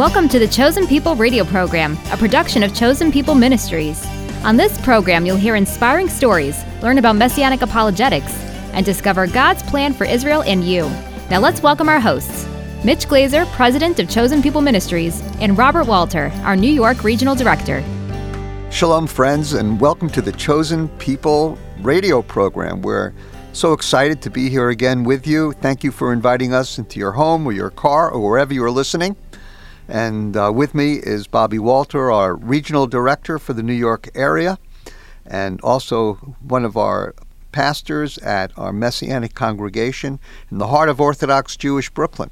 Welcome to the Chosen People radio program, a production of Chosen People Ministries. On this program, you'll hear inspiring stories, learn about messianic apologetics, and discover God's plan for Israel and you. Now let's welcome our hosts Mitch Glaser, President of Chosen People Ministries, and Robert Walter, our New York Regional Director. Shalom, friends, and welcome to the Chosen People radio program. We're so excited to be here again with you. Thank you for inviting us into your home or your car or wherever you're listening. And uh, with me is Bobby Walter, our regional director for the New York area, and also one of our pastors at our Messianic congregation in the heart of Orthodox Jewish Brooklyn.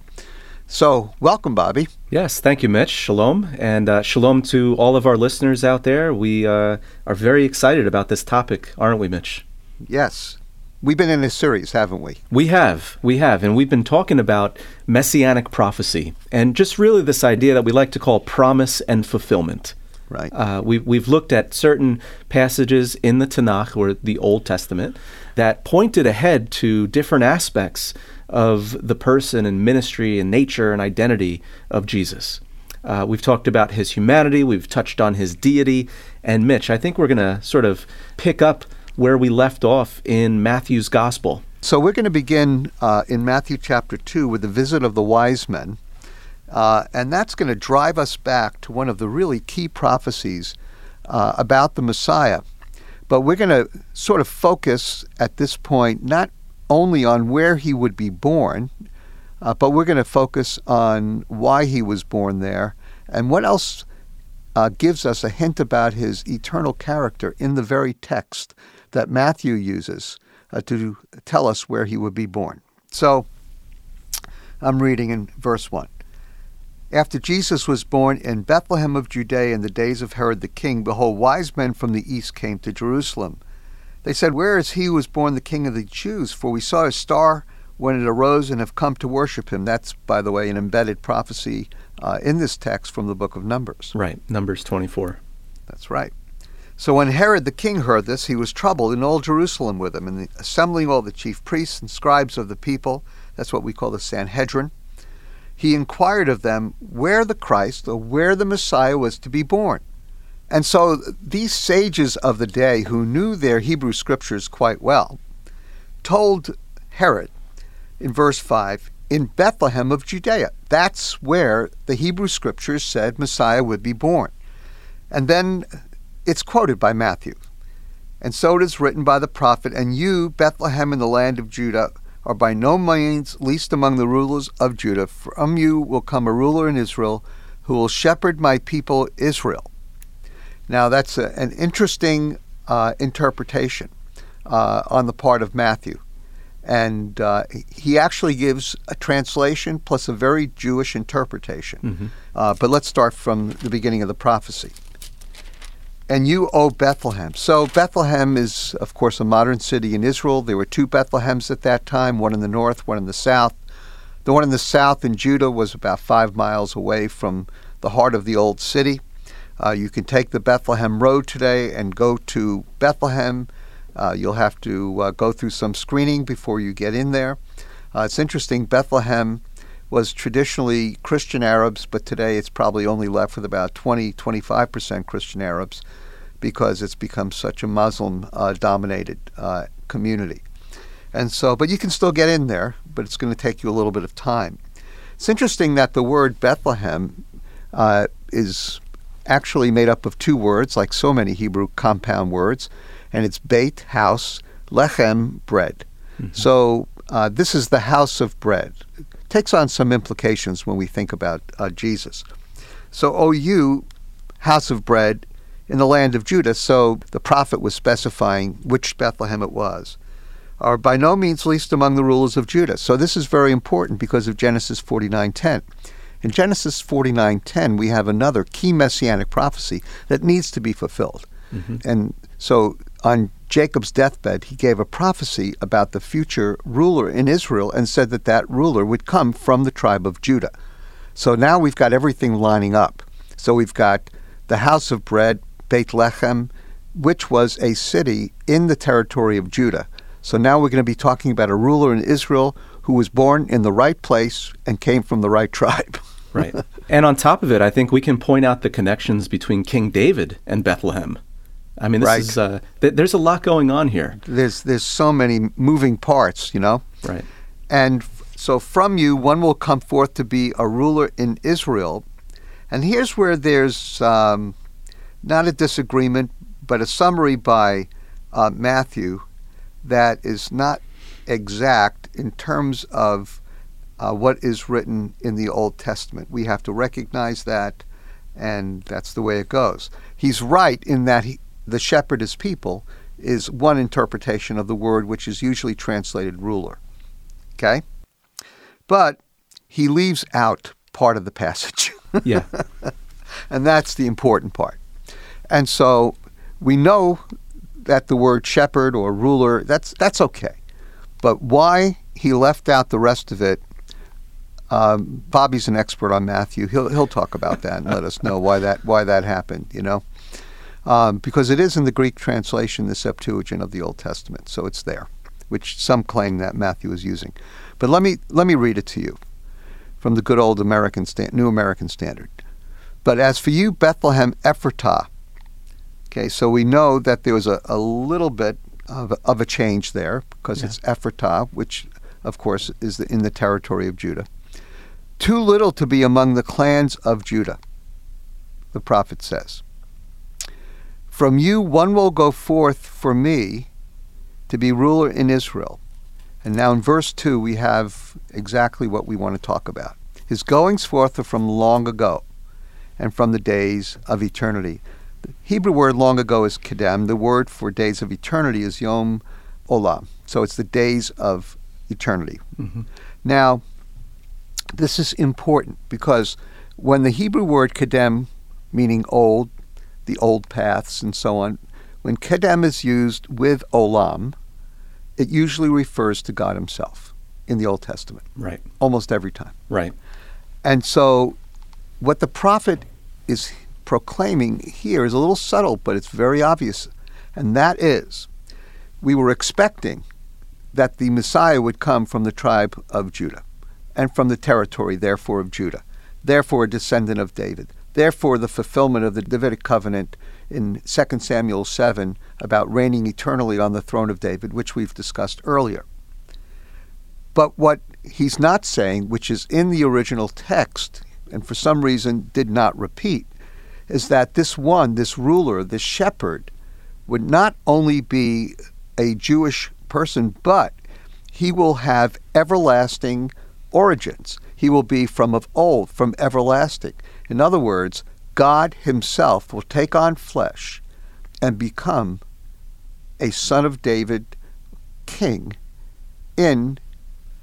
So, welcome, Bobby. Yes, thank you, Mitch. Shalom. And uh, shalom to all of our listeners out there. We uh, are very excited about this topic, aren't we, Mitch? Yes. We've been in a series, haven't we? We have. We have. And we've been talking about messianic prophecy and just really this idea that we like to call promise and fulfillment. Right. Uh, we, we've looked at certain passages in the Tanakh or the Old Testament that pointed ahead to different aspects of the person and ministry and nature and identity of Jesus. Uh, we've talked about his humanity, we've touched on his deity, and Mitch, I think we're going to sort of pick up where we left off in Matthew's Gospel. So we're going to begin uh, in Matthew chapter 2 with the visit of the wise men. Uh, and that's going to drive us back to one of the really key prophecies uh, about the Messiah. But we're going to sort of focus at this point not only on where he would be born, uh, but we're going to focus on why he was born there and what else uh, gives us a hint about his eternal character in the very text that Matthew uses uh, to tell us where he would be born. So I'm reading in verse 1. After Jesus was born in Bethlehem of Judea in the days of Herod the king, behold, wise men from the east came to Jerusalem. They said, Where is he who was born the king of the Jews? For we saw his star when it arose and have come to worship him. That's, by the way, an embedded prophecy uh, in this text from the book of Numbers. Right, Numbers 24. That's right. So when Herod the king heard this, he was troubled, and all Jerusalem with him, and assembling all the chief priests and scribes of the people, that's what we call the Sanhedrin, he inquired of them where the Christ, or where the Messiah was to be born. And so these sages of the day, who knew their Hebrew scriptures quite well, told Herod in verse 5 in Bethlehem of Judea. That's where the Hebrew scriptures said Messiah would be born. And then it's quoted by Matthew. And so it is written by the prophet, And you, Bethlehem in the land of Judah, are by no means least among the rulers of Judah. From you will come a ruler in Israel who will shepherd my people Israel. Now, that's a, an interesting uh, interpretation uh, on the part of Matthew. And uh, he actually gives a translation plus a very Jewish interpretation. Mm-hmm. Uh, but let's start from the beginning of the prophecy and you, O Bethlehem. So, Bethlehem is, of course, a modern city in Israel. There were two Bethlehems at that time, one in the north, one in the south. The one in the south in Judah was about five miles away from the heart of the old city. Uh, you can take the Bethlehem Road today and go to Bethlehem. Uh, you'll have to uh, go through some screening before you get in there. Uh, it's interesting, Bethlehem was traditionally Christian Arabs, but today it's probably only left with about 20, 25% Christian Arabs because it's become such a Muslim uh, dominated uh, community. And so, but you can still get in there, but it's going to take you a little bit of time. It's interesting that the word Bethlehem uh, is actually made up of two words, like so many Hebrew compound words, and it's Beit, house, lechem, bread. Mm-hmm. So uh, this is the house of bread takes on some implications when we think about uh, Jesus. So, O you, house of bread, in the land of Judah, so the prophet was specifying which Bethlehem it was, are by no means least among the rulers of Judah. So this is very important because of Genesis 49:10. In Genesis 49:10, we have another key messianic prophecy that needs to be fulfilled. Mm-hmm. And so on Jacob's deathbed, he gave a prophecy about the future ruler in Israel and said that that ruler would come from the tribe of Judah. So now we've got everything lining up. So we've got the house of bread, Beit Lechem, which was a city in the territory of Judah. So now we're going to be talking about a ruler in Israel who was born in the right place and came from the right tribe. right. And on top of it, I think we can point out the connections between King David and Bethlehem. I mean, this Right. is uh, th- there's a lot going on here. There's there's so many moving parts, you know. Right. And f- so from you, one will come forth to be a ruler in Israel. And here's where there's um, not a disagreement, but a summary by uh, Matthew that is not exact in terms of uh, what is written in the Old Testament. We have to recognize that, and that's the way it goes. He's right in that he, the shepherd is people is one interpretation of the word, which is usually translated ruler. Okay? But he leaves out part of the passage. Yeah. and that's the important part. And so we know that the word shepherd or ruler, that's that's okay. But why he left out the rest of it, um, Bobby's an expert on Matthew. He'll he'll talk about that and let us know why that why that happened. You know, um, because it is in the Greek translation, the Septuagint of the Old Testament, so it's there, which some claim that Matthew is using. But let me let me read it to you from the good old American sta- New American Standard. But as for you, Bethlehem Ephratah, okay, so we know that there was a, a little bit of, of a change there because Yeah. it's Ephratah, which of course is the, in the territory of Judah. Too little to be among the clans of Judah, the prophet says. From you one will go forth for me to be ruler in Israel. And now in verse 2, we have exactly what we want to talk about. His goings forth are from long ago and from the days of eternity. The Hebrew word long ago is kedem. The word for days of eternity is yom olam. So it's the days of eternity. Mhm. Now, this is important because when the Hebrew word kedem, meaning old, the old paths and so on, when kedem is used with olam, it usually refers to God Himself in the Old Testament, Right. almost every time. Right. And so, what the prophet is proclaiming here is a little subtle, but it's very obvious. And that is, we were expecting that the Messiah would come from the tribe of Judah and from the territory, therefore, of Judah, therefore, a descendant of David, therefore, the fulfillment of the Davidic covenant in 2 Samuel 7 about reigning eternally on the throne of David, which we've discussed earlier. But what he's not saying, which is in the original text, and for some reason did not repeat, is that this one, this ruler, this shepherd, would not only be a Jewish person, but he will have everlasting origins. He will be from of old, from everlasting. In other words, God Himself will take on flesh and become a son of David, king in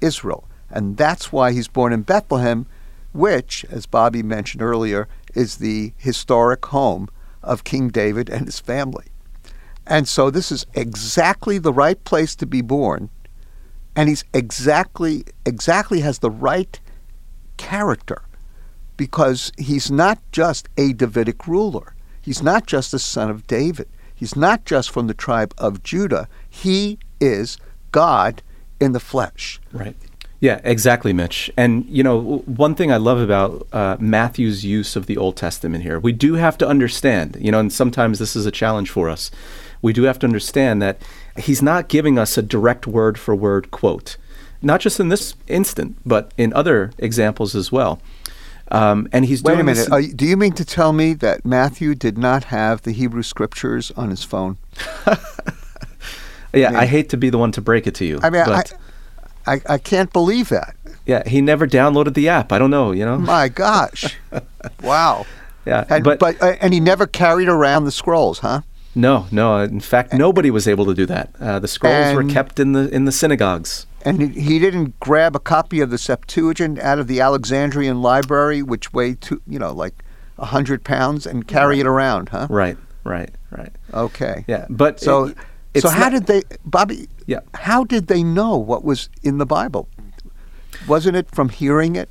Israel. And that's why he's born in Bethlehem, which, as Bobby mentioned earlier, is the historic home of King David and his family. And so this is exactly the right place to be born, and he's exactly exactly has the right character because he's not just a Davidic ruler. He's not just the son of David. He's not just from the tribe of Judah. He is God in the flesh. Right. Yeah, exactly, Mitch. And, you know, one thing I love about uh, Matthew's use of the Old Testament here, we do have to understand, you know, and sometimes this is a challenge for us. We do have to understand that he's not giving us a direct word for word quote, not just in this instant, but in other examples as well. Um, and he's Wait a minute. this- you- do you mean to tell me that Matthew did not have the Hebrew scriptures on his phone? yeah, mean- I hate to be the one to break it to you. I mean, I, but I, I can't believe that. yeah, he never downloaded the app. I don't know, you know. My gosh. wow. Yeah, And, but, but, uh, and he never carried around the scrolls, huh? no, no. In fact, nobody was able to do that. Uh, the scrolls were kept in the in the synagogues. And he- he didn't grab a copy of the Septuagint out of the Alexandrian library, which weighed two, you know, like a hundred pounds, and carry it around, huh? Right, right, right. Okay. Yeah, but So, it- so how not- did they, Bobby? Yeah. How did they know what was in the Bible? Wasn't it from hearing it?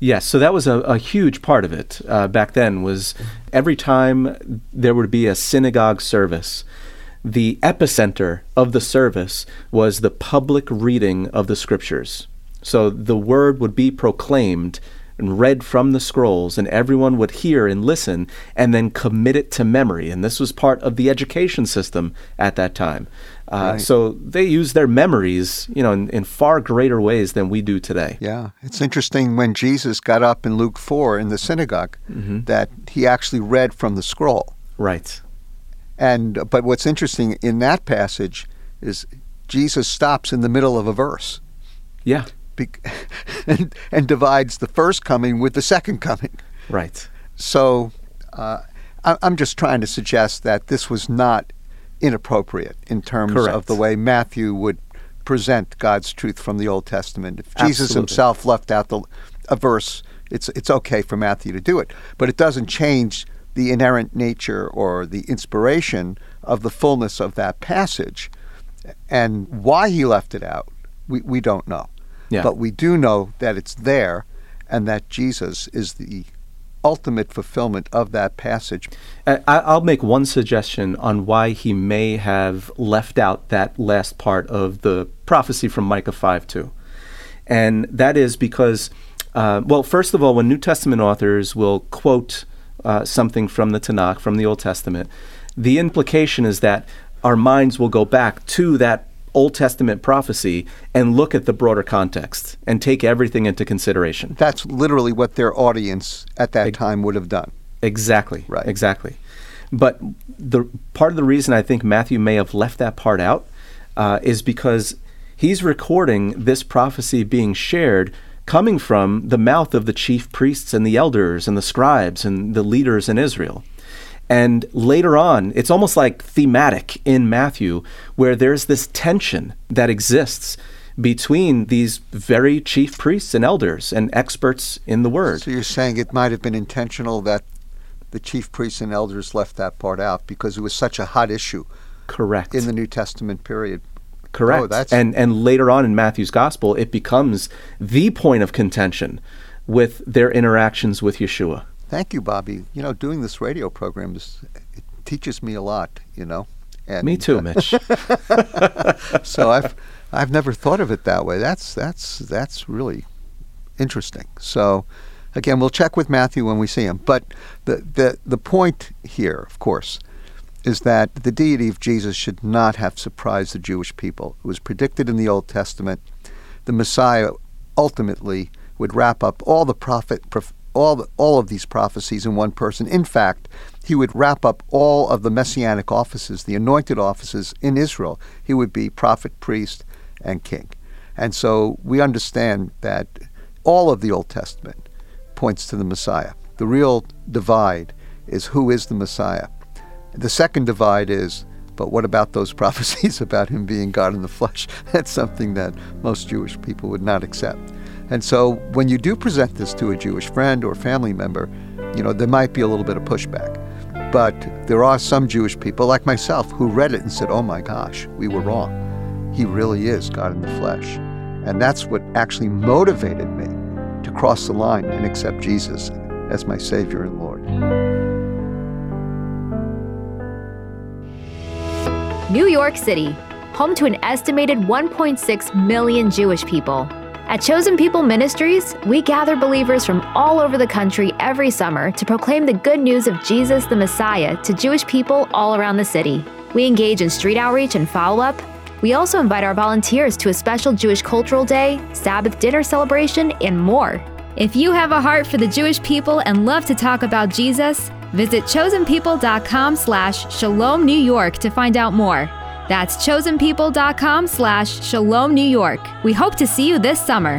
Yes, so that was a, a huge part of it uh, back then. Was every time there would be a synagogue service, the epicenter of the service was the public reading of the scriptures. So the word would be proclaimed and read from the scrolls, and everyone would hear and listen and then commit it to memory. And this was part of the education system at that time. Uh, right. So they use their memories, you know, in, in, far greater ways than we do today. Yeah, it's interesting when Jesus got up in Luke four in the synagogue mm-hmm. that he actually read from the scroll. Right. And but what's interesting in that passage is Jesus stops in the middle of a verse. Yeah. Be- and, and divides the first coming with the second coming. Right. So uh, I, I'm just trying to suggest that this was not inappropriate in terms Correct. of the way Matthew would present God's truth from the Old Testament. If Jesus Absolutely. himself left out the, a verse, it's it's okay for Matthew to do it, but it doesn't change the inherent nature or the inspiration of the fullness of that passage. And why he left it out, we, we don't know. Yeah. But we do know that it's there and that Jesus is the ultimate fulfillment of that passage. I'll make one suggestion on why he may have left out that last part of the prophecy from Micah 5 2. And that is because, uh, well, first of all, when New Testament authors will quote uh, something from the Tanakh, from the Old Testament, the implication is that our minds will go back to that Old Testament prophecy and look at the broader context and take everything into consideration. That's literally what their audience at that time would have done. Exactly. Right. Exactly. But the part of the reason I think Matthew may have left that part out uh, is because he's recording this prophecy being shared coming from the mouth of the chief priests and the elders and the scribes and the leaders in Israel. And later on, it's almost like thematic in Matthew, where there's this tension that exists between these very chief priests and elders and experts in the word. So you're saying it might have been intentional that the chief priests and elders left that part out because it was such a hot issue. Correct. In the New Testament period. Correct. Oh, that's... And and later on in Matthew's gospel, it becomes the point of contention with their interactions with Yeshua. Thank you, Bobby. You know, doing this radio program is, it teaches me a lot. You know, and me too, Mitch. so I've I've never thought of it that way. That's that's that's really interesting. So again, we'll check with Matthew when we see him. But the the the point here, of course, is that the deity of Jesus should not have surprised the Jewish people. It was predicted in the Old Testament. The Messiah ultimately would wrap up all the prophet all, the, all of these prophecies in one person. In fact, he would wrap up all of the messianic offices, the anointed offices in Israel. He would be prophet, priest, and king. And so we understand that all of the Old Testament points to the Messiah. The real divide is who is the Messiah. The second divide is, but what about those prophecies about him being God in the flesh? That's something that most Jewish people would not accept. And so when you do present this to a Jewish friend or family member, you know, there might be a little bit of pushback. But there are some Jewish people, like myself, who read it and said, oh my gosh, we were wrong. He really is God in the flesh. And that's what actually motivated me to cross the line and accept Jesus as my Savior and Lord. New York City, home to an estimated 1.6 million Jewish people. At Chosen People Ministries, we gather believers from all over the country every summer to proclaim the good news of Jesus the Messiah to Jewish people all around the city. We engage in street outreach and follow up. We also invite our volunteers to a special Jewish Cultural Day, Sabbath dinner celebration, and more. If you have a heart for the Jewish people and love to talk about Jesus, visit chosenpeople.com slash shalom New York to find out more. That's chosenpeople.com slash shalom New York. We hope to see you this summer.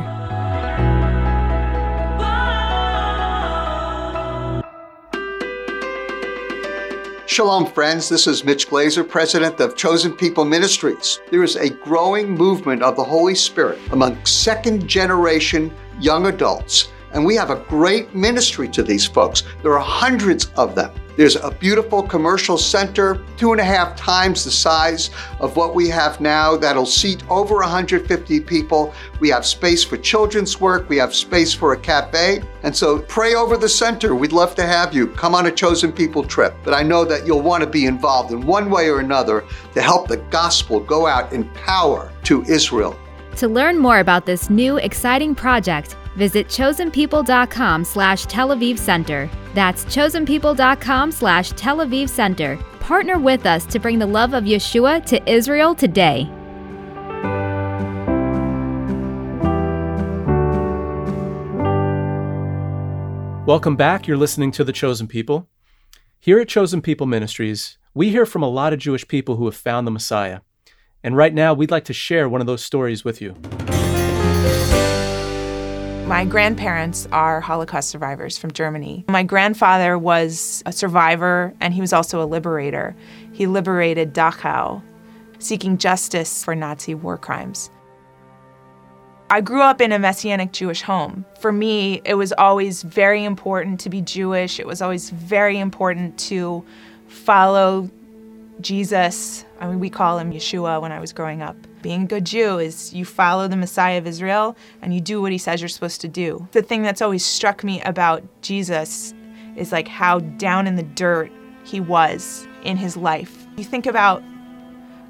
Shalom, friends. This is Mitch Glaser, president of Chosen People Ministries. There is a growing movement of the Holy Spirit among second generation young adults, and we have a great ministry to these folks. There are hundreds of them. There's a beautiful commercial center, two and a half times the size of what we have now, that'll seat over 150 people. We have space for children's work, we have space for a cafe. And so pray over the center. We'd love to have you come on a chosen people trip. But I know that you'll want to be involved in one way or another to help the gospel go out in power to Israel. To learn more about this new exciting project, Visit chosenpeople.com slash Tel Aviv Center. That's chosenpeople.com slash Tel Aviv Center. Partner with us to bring the love of Yeshua to Israel today. Welcome back. You're listening to The Chosen People. Here at Chosen People Ministries, we hear from a lot of Jewish people who have found the Messiah. And right now, we'd like to share one of those stories with you. My grandparents are Holocaust survivors from Germany. My grandfather was a survivor and he was also a liberator. He liberated Dachau, seeking justice for Nazi war crimes. I grew up in a Messianic Jewish home. For me, it was always very important to be Jewish. It was always very important to follow Jesus. I mean, we call him Yeshua when I was growing up. Being a good Jew is you follow the Messiah of Israel and you do what he says you're supposed to do. The thing that's always struck me about Jesus is like how down in the dirt he was in his life. You think about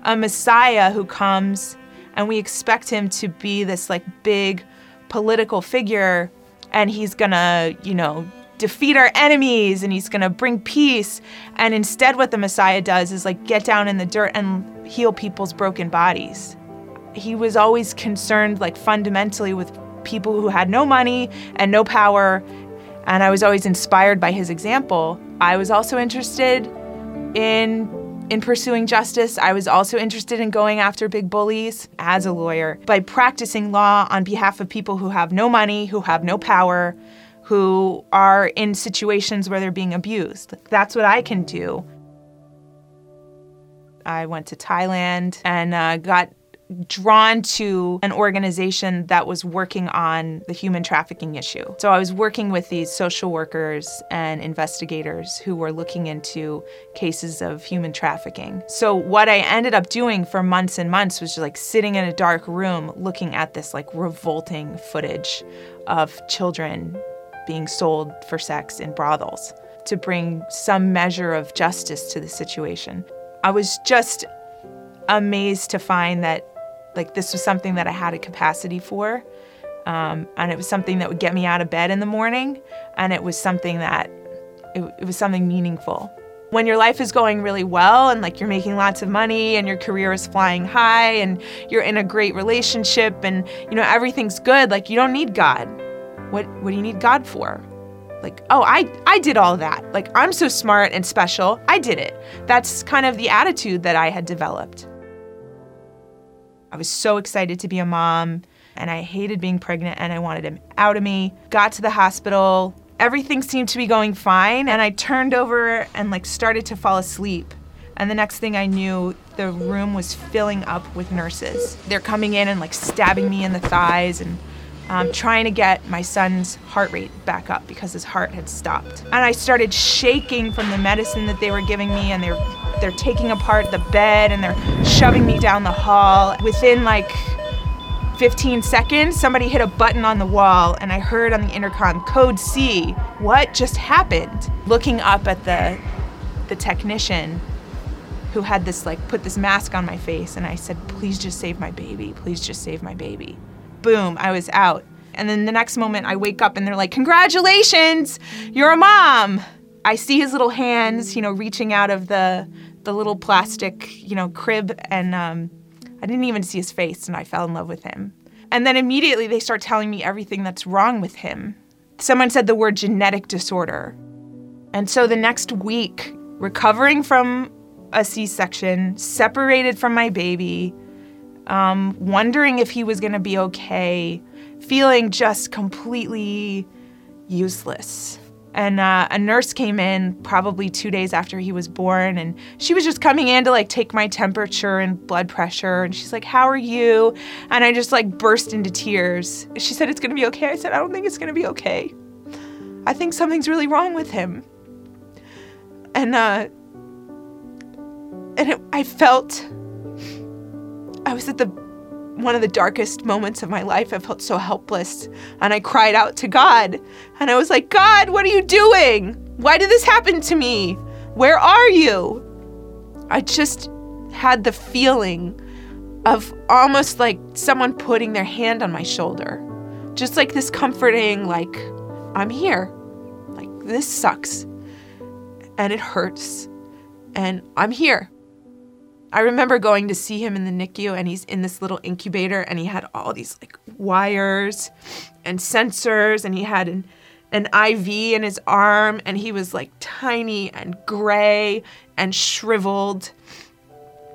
a Messiah who comes and we expect him to be this like big political figure and he's gonna, you know, defeat our enemies and he's gonna bring peace. And instead, what the Messiah does is like get down in the dirt and heal people's broken bodies he was always concerned, like fundamentally, with people who had no money and no power. And I was always inspired by his example. I was also interested in in pursuing justice. I was also interested in going after big bullies as a lawyer by practicing law on behalf of people who have no money, who have no power, who are in situations where they're being abused. That's what I can do. I went to Thailand and uh, got drawn to an organization that was working on the human trafficking issue. So I was working with these social workers and investigators who were looking into cases of human trafficking. So what I ended up doing for months and months was just like sitting in a dark room looking at this like revolting footage of children being sold for sex in brothels to bring some measure of justice to the situation. I was just amazed to find that like this was something that I had a capacity for. Um, and it was something that would get me out of bed in the morning. And it was something that, it, it was something meaningful. When your life is going really well and like you're making lots of money and your career is flying high and you're in a great relationship and you know everything's good, like you don't need God. What what do you need God for? Like, oh, I I did all that. Like I'm so smart and special. I did it. That's kind of the attitude that I had developed. I was so excited to be a mom and I hated being pregnant and I wanted him out of me. Got to the hospital. Everything seemed to be going fine and I turned over and like started to fall asleep. And the next thing I knew, the room was filling up with nurses. They're coming in and like stabbing me in the thighs and um, trying to get my son's heart rate back up because his heart had stopped. And I started shaking from the medicine that they were giving me, and they're they're taking apart the bed and they're shoving me down the hall. Within like 15 seconds, somebody hit a button on the wall, and I heard on the intercom, "Code C." What just happened? Looking up at the the technician who had this like put this mask on my face, and I said, "Please just save my baby. Please just save my baby." Boom, I was out. And then the next moment, I wake up and they're like, Congratulations, you're a mom. I see his little hands, you know, reaching out of the the little plastic, you know, crib, and um, I didn't even see his face, and I fell in love with him. And then immediately they start telling me everything that's wrong with him. Someone said the word genetic disorder. And so the next week, recovering from a C section, separated from my baby, um, wondering if he was going to be okay, feeling just completely useless. And uh, a nurse came in probably two days after he was born, and she was just coming in to like take my temperature and blood pressure. And she's like, How are you? And I just like burst into tears. She said, It's gonna be okay. I said, I don't think it's gonna be okay. I think something's really wrong with him. And, uh, and it, I felt I was at the one of the darkest moments of my life. I felt so helpless and I cried out to God. And I was like, God, what are you doing? Why did this happen to me? Where are you? I just had the feeling of almost like someone putting their hand on my shoulder, Just like this comforting, like, I'm here. Like, this sucks. And it hurts. And I'm here. I remember going to see him in the NICU and he's in this little incubator and he had all these like wires and sensors and he had an an IV in his arm and he was like tiny and gray and shriveled.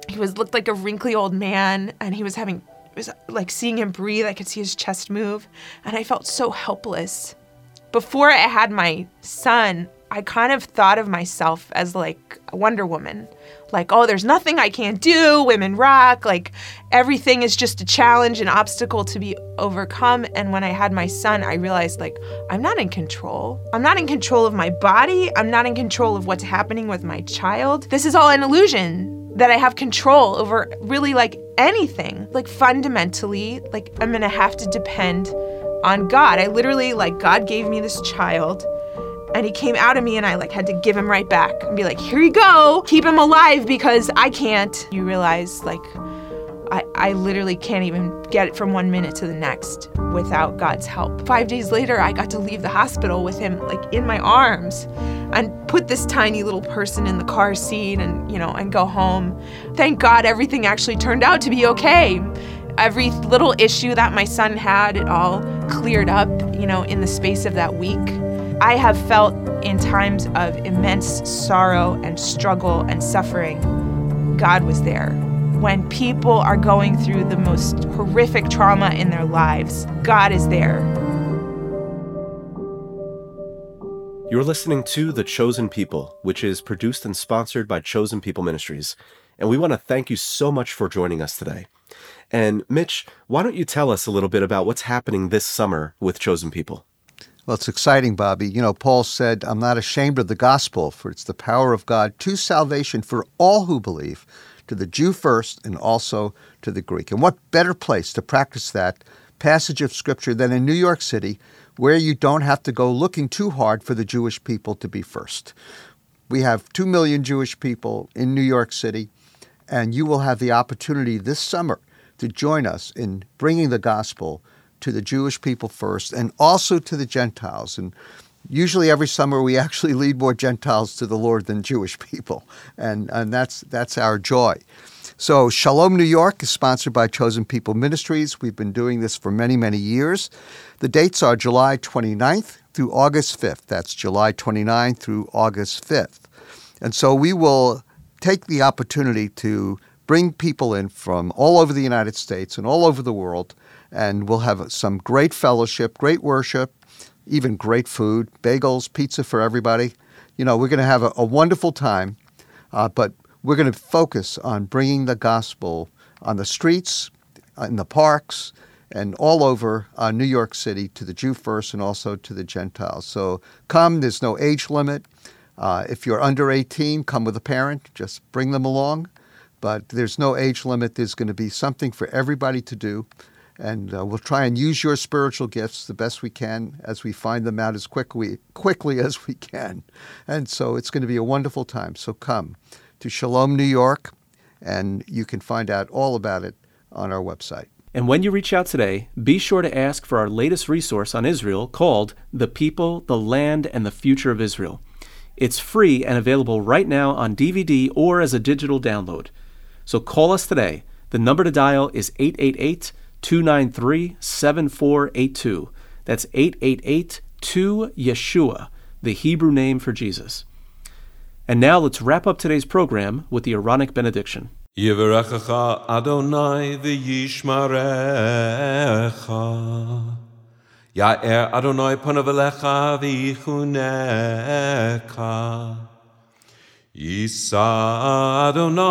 He was looked like a wrinkly old man and he was having it was like seeing him breathe, I could see his chest move and I felt so helpless. Before I had my son, I kind of thought of myself as like a Wonder Woman. Like, oh, there's nothing I can't do, women rock, like everything is just a challenge, an obstacle to be overcome. And when I had my son, I realized like I'm not in control. I'm not in control of my body. I'm not in control of what's happening with my child. This is all an illusion that I have control over really like anything. Like fundamentally, like I'm gonna have to depend on God. I literally like God gave me this child and he came out of me and I like had to give him right back and be like, here you go, keep him alive because I can't. You realize like I, I literally can't even get it from one minute to the next without God's help. Five days later, I got to leave the hospital with him like in my arms and put this tiny little person in the car seat and, you know, and go home. Thank God everything actually turned out to be okay. Every little issue that my son had, it all cleared up, you know, in the space of that week. I have felt in times of immense sorrow and struggle and suffering, God was there. When people are going through the most horrific trauma in their lives, God is there. You're listening to The Chosen People, which is produced and sponsored by Chosen People Ministries. And we want to thank you so much for joining us today. And Mitch, why don't you tell us a little bit about what's happening this summer with Chosen People? Well, it's exciting, Bobby. You know, Paul said, I'm not ashamed of the gospel, for it's the power of God to salvation for all who believe, to the Jew first and also to the Greek. And what better place to practice that passage of Scripture than in New York City, where you don't have to go looking too hard for the Jewish people to be first? We have 2 million Jewish people in New York City, and you will have the opportunity this summer to join us in bringing the gospel to the Jewish people first and also to the Gentiles. And usually every summer we actually lead more Gentiles to the Lord than Jewish people. And, and that's, that's our joy. So, Shalom New York is sponsored by Chosen People Ministries. We've been doing this for many, many years. The dates are July 29th through August 5th. That's July 29th through August 5th. And so we will take the opportunity to bring people in from all over the United States and all over the world and we'll have some great fellowship, great worship, even great food, bagels, pizza for everybody. You know, we're going to have a, a wonderful time, uh, but we're going to focus on bringing the gospel on the streets, in the parks, and all over uh, New York City to the Jew first and also to the Gentiles. So come, there's no age limit. Uh, if you're under 18, come with a parent, just bring them along. But there's no age limit. There's going to be something for everybody to do and uh, we'll try and use your spiritual gifts the best we can as we find them out as quickly quickly as we can. And so it's going to be a wonderful time. So come to Shalom New York, and you can find out all about it on our website. And when you reach out today, be sure to ask for our latest resource on Israel called The People, the Land, and the Future of Israel. It's free and available right now on DVD or as a digital download. So call us today. The number to dial is 888 293 7482. That's 888 2 Yeshua, the Hebrew name for Jesus. And now let's wrap up today's program with the Aaronic benediction. Yivarechecha Adonai Ya'er Adonai panav elecha v'yichunecha Yisa Adonai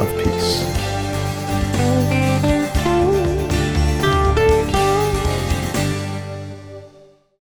of peace.